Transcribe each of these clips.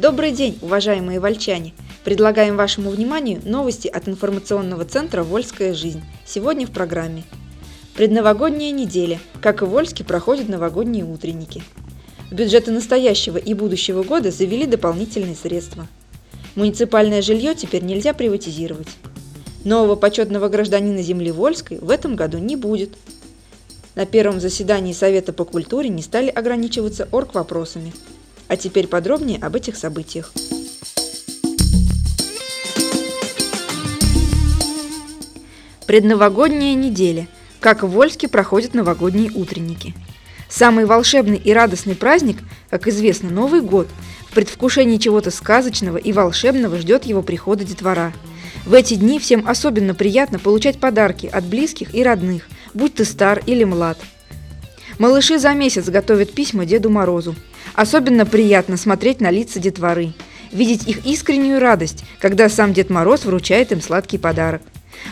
Добрый день, уважаемые вольчане! Предлагаем вашему вниманию новости от информационного центра «Вольская жизнь». Сегодня в программе. Предновогодняя неделя. Как и в Вольске проходят новогодние утренники. В бюджеты настоящего и будущего года завели дополнительные средства. Муниципальное жилье теперь нельзя приватизировать. Нового почетного гражданина земли Вольской в этом году не будет. На первом заседании Совета по культуре не стали ограничиваться орг-вопросами – а теперь подробнее об этих событиях. Предновогодняя неделя. Как в Вольске проходят новогодние утренники. Самый волшебный и радостный праздник, как известно, Новый год. В предвкушении чего-то сказочного и волшебного ждет его прихода детвора. В эти дни всем особенно приятно получать подарки от близких и родных, будь ты стар или млад. Малыши за месяц готовят письма Деду Морозу. Особенно приятно смотреть на лица детворы, видеть их искреннюю радость, когда сам Дед Мороз вручает им сладкий подарок.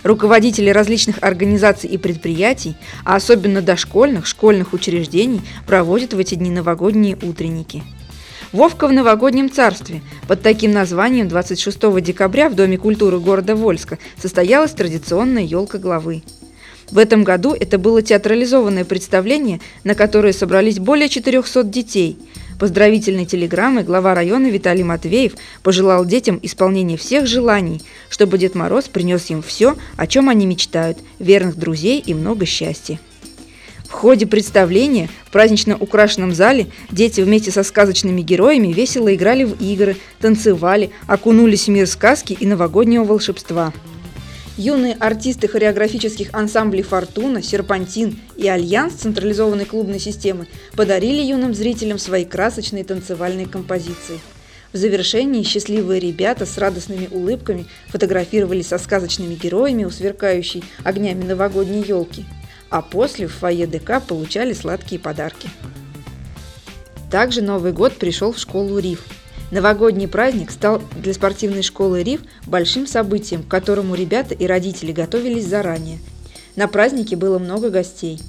Руководители различных организаций и предприятий, а особенно дошкольных, школьных учреждений, проводят в эти дни новогодние утренники. Вовка в новогоднем царстве. Под таким названием 26 декабря в Доме культуры города Вольска состоялась традиционная елка главы. В этом году это было театрализованное представление, на которое собрались более 400 детей. Поздравительной телеграммой глава района Виталий Матвеев пожелал детям исполнения всех желаний, чтобы Дед Мороз принес им все, о чем они мечтают, верных друзей и много счастья. В ходе представления в празднично украшенном зале дети вместе со сказочными героями весело играли в игры, танцевали, окунулись в мир сказки и новогоднего волшебства. Юные артисты хореографических ансамблей «Фортуна», «Серпантин» и «Альянс» централизованной клубной системы подарили юным зрителям свои красочные танцевальные композиции. В завершении счастливые ребята с радостными улыбками фотографировались со сказочными героями у сверкающей огнями новогодней елки, а после в фойе ДК получали сладкие подарки. Также Новый год пришел в школу РИФ – Новогодний праздник стал для спортивной школы РИФ большим событием, к которому ребята и родители готовились заранее. На празднике было много гостей.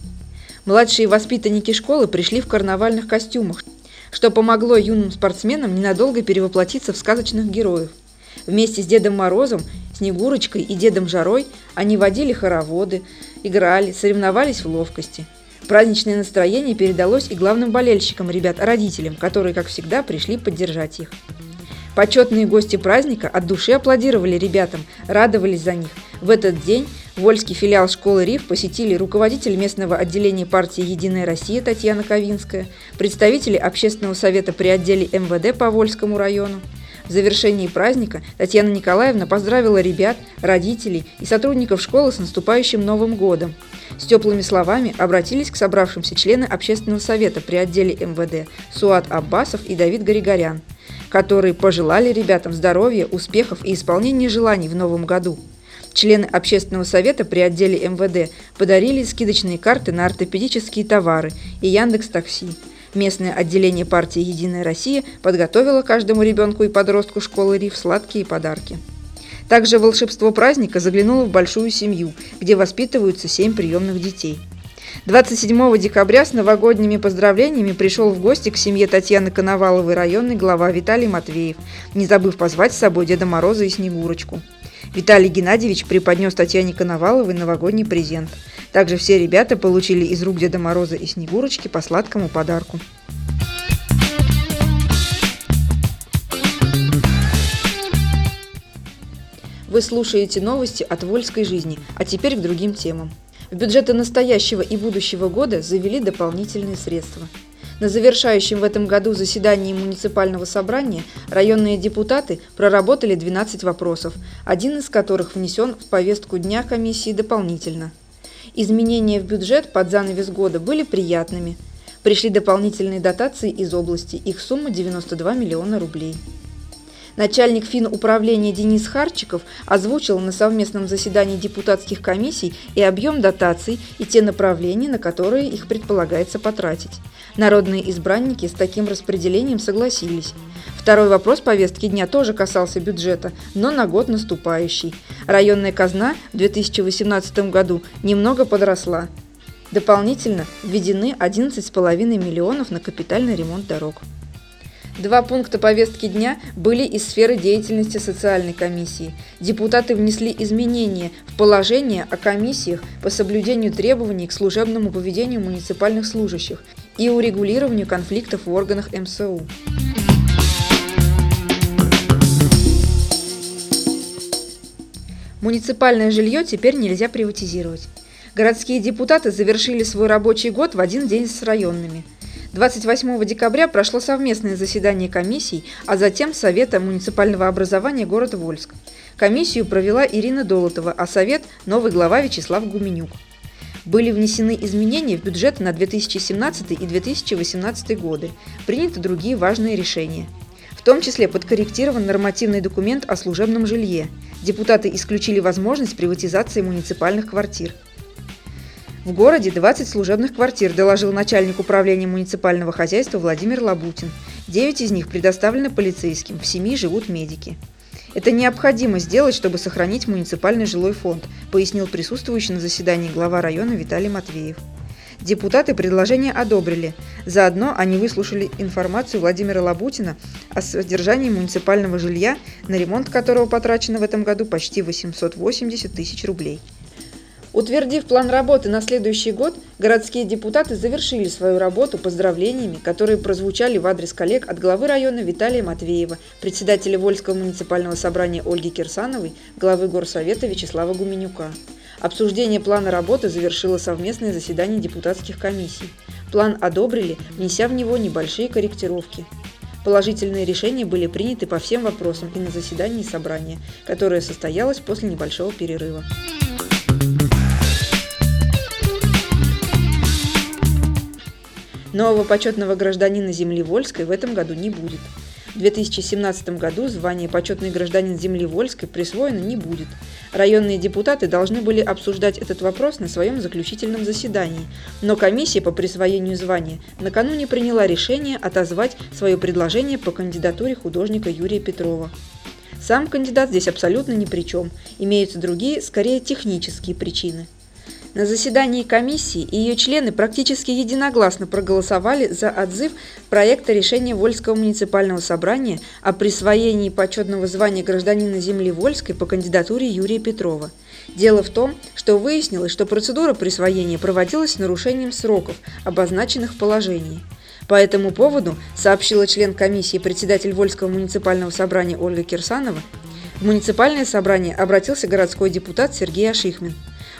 Младшие воспитанники школы пришли в карнавальных костюмах, что помогло юным спортсменам ненадолго перевоплотиться в сказочных героев. Вместе с Дедом Морозом, Снегурочкой и Дедом Жарой они водили хороводы, играли, соревновались в ловкости – Праздничное настроение передалось и главным болельщикам ребят, родителям, которые, как всегда, пришли поддержать их. Почетные гости праздника от души аплодировали ребятам, радовались за них. В этот день Вольский филиал школы РИФ посетили руководитель местного отделения партии «Единая Россия» Татьяна Ковинская, представители общественного совета при отделе МВД по Вольскому району. В завершении праздника Татьяна Николаевна поздравила ребят, родителей и сотрудников школы с наступающим Новым годом. С теплыми словами обратились к собравшимся члены общественного совета при отделе МВД Суат Аббасов и Давид Григорян, которые пожелали ребятам здоровья, успехов и исполнения желаний в новом году. Члены общественного совета при отделе МВД подарили скидочные карты на ортопедические товары и Яндекс Такси. Местное отделение партии «Единая Россия» подготовило каждому ребенку и подростку школы РИФ сладкие подарки. Также волшебство праздника заглянуло в большую семью, где воспитываются семь приемных детей. 27 декабря с новогодними поздравлениями пришел в гости к семье Татьяны Коноваловой районный глава Виталий Матвеев, не забыв позвать с собой Деда Мороза и Снегурочку. Виталий Геннадьевич преподнес Татьяне Коноваловой новогодний презент. Также все ребята получили из рук Деда Мороза и Снегурочки по сладкому подарку. Вы слушаете новости от Вольской жизни, а теперь к другим темам. В бюджеты настоящего и будущего года завели дополнительные средства. На завершающем в этом году заседании муниципального собрания районные депутаты проработали 12 вопросов, один из которых внесен в повестку дня комиссии дополнительно. Изменения в бюджет под занавес года были приятными. Пришли дополнительные дотации из области, их сумма 92 миллиона рублей. Начальник финуправления Денис Харчиков озвучил на совместном заседании депутатских комиссий и объем дотаций, и те направления, на которые их предполагается потратить. Народные избранники с таким распределением согласились. Второй вопрос повестки дня тоже касался бюджета, но на год наступающий. Районная казна в 2018 году немного подросла. Дополнительно введены 11,5 миллионов на капитальный ремонт дорог. Два пункта повестки дня были из сферы деятельности социальной комиссии. Депутаты внесли изменения в положение о комиссиях по соблюдению требований к служебному поведению муниципальных служащих и урегулированию конфликтов в органах МСУ. Муниципальное жилье теперь нельзя приватизировать. Городские депутаты завершили свой рабочий год в один день с районными – 28 декабря прошло совместное заседание комиссий, а затем Совета муниципального образования города Вольск. Комиссию провела Ирина Долотова, а Совет – новый глава Вячеслав Гуменюк. Были внесены изменения в бюджет на 2017 и 2018 годы, приняты другие важные решения. В том числе подкорректирован нормативный документ о служебном жилье. Депутаты исключили возможность приватизации муниципальных квартир – в городе 20 служебных квартир, доложил начальник управления муниципального хозяйства Владимир Лабутин. Девять из них предоставлены полицейским, в семи живут медики. Это необходимо сделать, чтобы сохранить муниципальный жилой фонд, пояснил присутствующий на заседании глава района Виталий Матвеев. Депутаты предложение одобрили. Заодно они выслушали информацию Владимира Лабутина о содержании муниципального жилья, на ремонт которого потрачено в этом году почти 880 тысяч рублей. Утвердив план работы на следующий год, городские депутаты завершили свою работу поздравлениями, которые прозвучали в адрес коллег от главы района Виталия Матвеева, председателя Вольского муниципального собрания Ольги Кирсановой, главы Горсовета Вячеслава Гуменюка. Обсуждение плана работы завершило совместное заседание депутатских комиссий. План одобрили, внеся в него небольшие корректировки. Положительные решения были приняты по всем вопросам и на заседании собрания, которое состоялось после небольшого перерыва. Нового почетного гражданина земли Вольской в этом году не будет. В 2017 году звание «Почетный гражданин земли Вольской» присвоено не будет. Районные депутаты должны были обсуждать этот вопрос на своем заключительном заседании, но комиссия по присвоению звания накануне приняла решение отозвать свое предложение по кандидатуре художника Юрия Петрова. Сам кандидат здесь абсолютно ни при чем, имеются другие, скорее технические причины – на заседании комиссии ее члены практически единогласно проголосовали за отзыв проекта решения Вольского муниципального собрания о присвоении почетного звания гражданина земли Вольской по кандидатуре Юрия Петрова. Дело в том, что выяснилось, что процедура присвоения проводилась с нарушением сроков, обозначенных в положении. По этому поводу, сообщила член комиссии председатель Вольского муниципального собрания Ольга Кирсанова, в муниципальное собрание обратился городской депутат Сергей Ашихмин.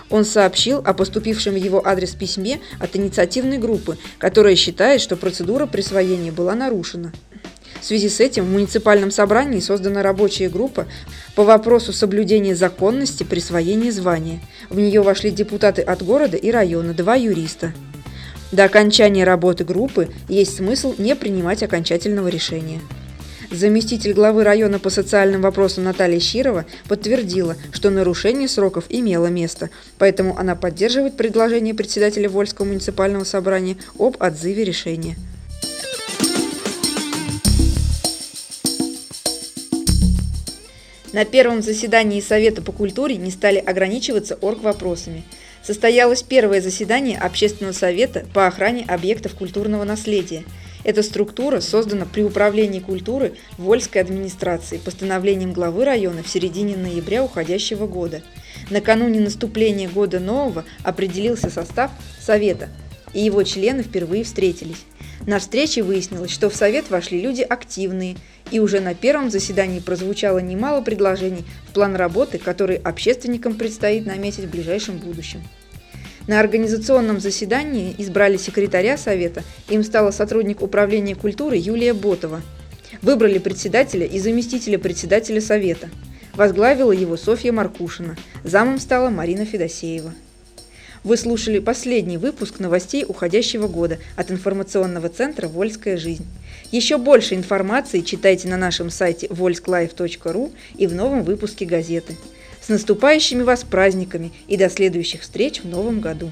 Он сообщил о поступившем в его адрес письме от инициативной группы, которая считает, что процедура присвоения была нарушена. В связи с этим в муниципальном собрании создана рабочая группа по вопросу соблюдения законности присвоения звания. В нее вошли депутаты от города и района, два юриста. До окончания работы группы есть смысл не принимать окончательного решения. Заместитель главы района по социальным вопросам Наталья Щирова подтвердила, что нарушение сроков имело место, поэтому она поддерживает предложение председателя Вольского муниципального собрания об отзыве решения. На первом заседании Совета по культуре не стали ограничиваться орг-вопросами. Состоялось первое заседание Общественного совета по охране объектов культурного наследия – эта структура создана при управлении культуры Вольской администрации постановлением главы района в середине ноября уходящего года. Накануне наступления года нового определился состав Совета, и его члены впервые встретились. На встрече выяснилось, что в Совет вошли люди активные, и уже на первом заседании прозвучало немало предложений в план работы, который общественникам предстоит наметить в ближайшем будущем. На организационном заседании избрали секретаря Совета, им стала сотрудник управления культуры Юлия Ботова. Выбрали председателя и заместителя председателя Совета. Возглавила его Софья Маркушина, замом стала Марина Федосеева. Вы слушали последний выпуск новостей уходящего года от информационного центра «Вольская жизнь». Еще больше информации читайте на нашем сайте volsklife.ru и в новом выпуске газеты. С наступающими вас праздниками и до следующих встреч в новом году!